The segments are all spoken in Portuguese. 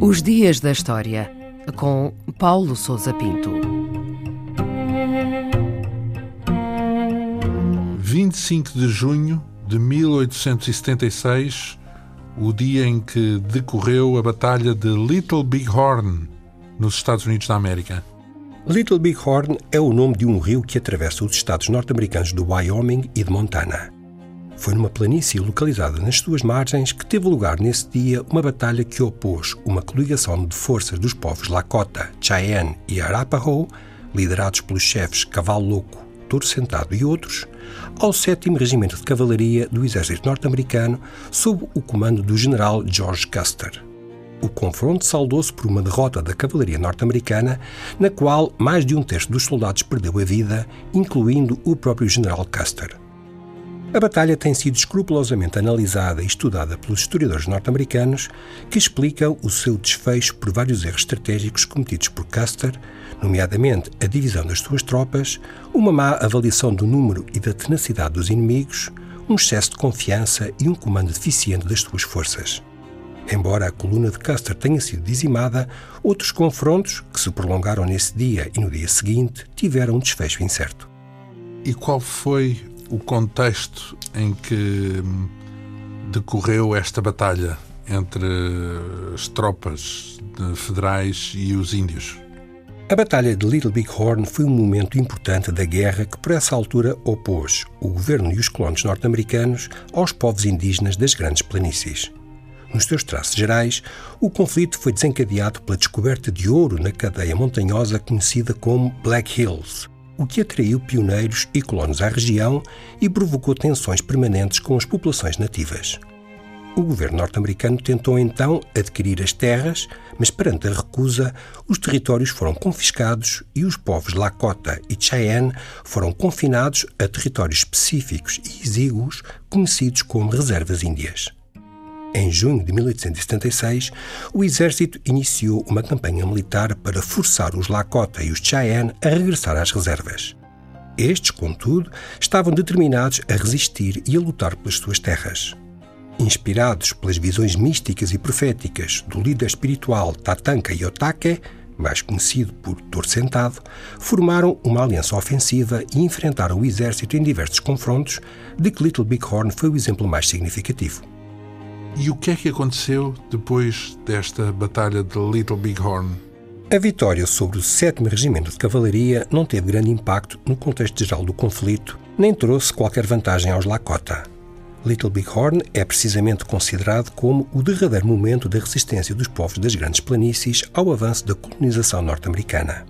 Os Dias da História, com Paulo Souza Pinto. 25 de junho de 1876, o dia em que decorreu a Batalha de Little Big Horn, nos Estados Unidos da América. Little Big Horn é o nome de um rio que atravessa os estados norte-americanos do Wyoming e de Montana. Foi numa planície localizada nas suas margens que teve lugar nesse dia uma batalha que opôs uma coligação de forças dos povos Lakota, Cheyenne e Arapaho, liderados pelos chefes Cavalo Louco, Touro Sentado e outros, ao 7 Regimento de Cavalaria do Exército Norte-Americano sob o comando do general George Custer. O confronto saldou-se por uma derrota da cavalaria norte-americana, na qual mais de um terço dos soldados perdeu a vida, incluindo o próprio general Custer. A batalha tem sido escrupulosamente analisada e estudada pelos historiadores norte-americanos, que explicam o seu desfecho por vários erros estratégicos cometidos por Custer, nomeadamente a divisão das suas tropas, uma má avaliação do número e da tenacidade dos inimigos, um excesso de confiança e um comando deficiente das suas forças. Embora a coluna de Custer tenha sido dizimada, outros confrontos, que se prolongaram nesse dia e no dia seguinte, tiveram um desfecho incerto. E qual foi o contexto em que decorreu esta batalha entre as tropas federais e os índios? A Batalha de Little Big Horn foi um momento importante da guerra que, por essa altura, opôs o governo e os colonos norte-americanos aos povos indígenas das grandes planícies. Nos seus traços gerais, o conflito foi desencadeado pela descoberta de ouro na cadeia montanhosa conhecida como Black Hills, o que atraiu pioneiros e colonos à região e provocou tensões permanentes com as populações nativas. O governo norte-americano tentou então adquirir as terras, mas perante a recusa, os territórios foram confiscados e os povos Lakota e Cheyenne foram confinados a territórios específicos e exíguos conhecidos como reservas índias. Em junho de 1876, o exército iniciou uma campanha militar para forçar os Lakota e os Cheyenne a regressar às reservas. Estes, contudo, estavam determinados a resistir e a lutar pelas suas terras. Inspirados pelas visões místicas e proféticas do líder espiritual Tatanka Yotake, mais conhecido por Tor Sentado, formaram uma aliança ofensiva e enfrentaram o exército em diversos confrontos, de que Little Big Horn foi o exemplo mais significativo. E o que é que aconteceu depois desta batalha de Little Big Horn? A vitória sobre o 7 Regimento de Cavalaria não teve grande impacto no contexto geral do conflito, nem trouxe qualquer vantagem aos Lakota. Little Big Horn é precisamente considerado como o derradeiro momento da resistência dos povos das grandes planícies ao avanço da colonização norte-americana.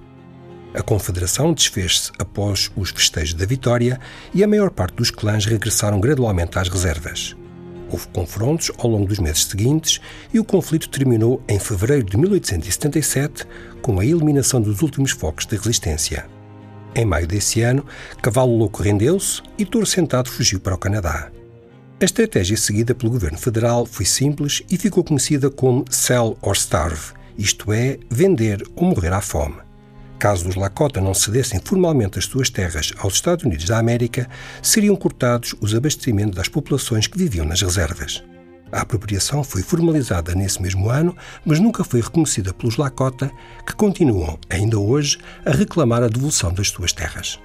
A confederação desfez-se após os festejos da vitória e a maior parte dos clãs regressaram gradualmente às reservas. Houve confrontos ao longo dos meses seguintes e o conflito terminou em fevereiro de 1877 com a eliminação dos últimos focos de resistência. Em maio desse ano, Cavalo Louco rendeu-se e Touro Sentado fugiu para o Canadá. A estratégia seguida pelo governo federal foi simples e ficou conhecida como Sell or Starve, isto é, vender ou morrer à fome. Caso os Lakota não cedessem formalmente as suas terras aos Estados Unidos da América, seriam cortados os abastecimentos das populações que viviam nas reservas. A apropriação foi formalizada nesse mesmo ano, mas nunca foi reconhecida pelos Lakota, que continuam, ainda hoje, a reclamar a devolução das suas terras.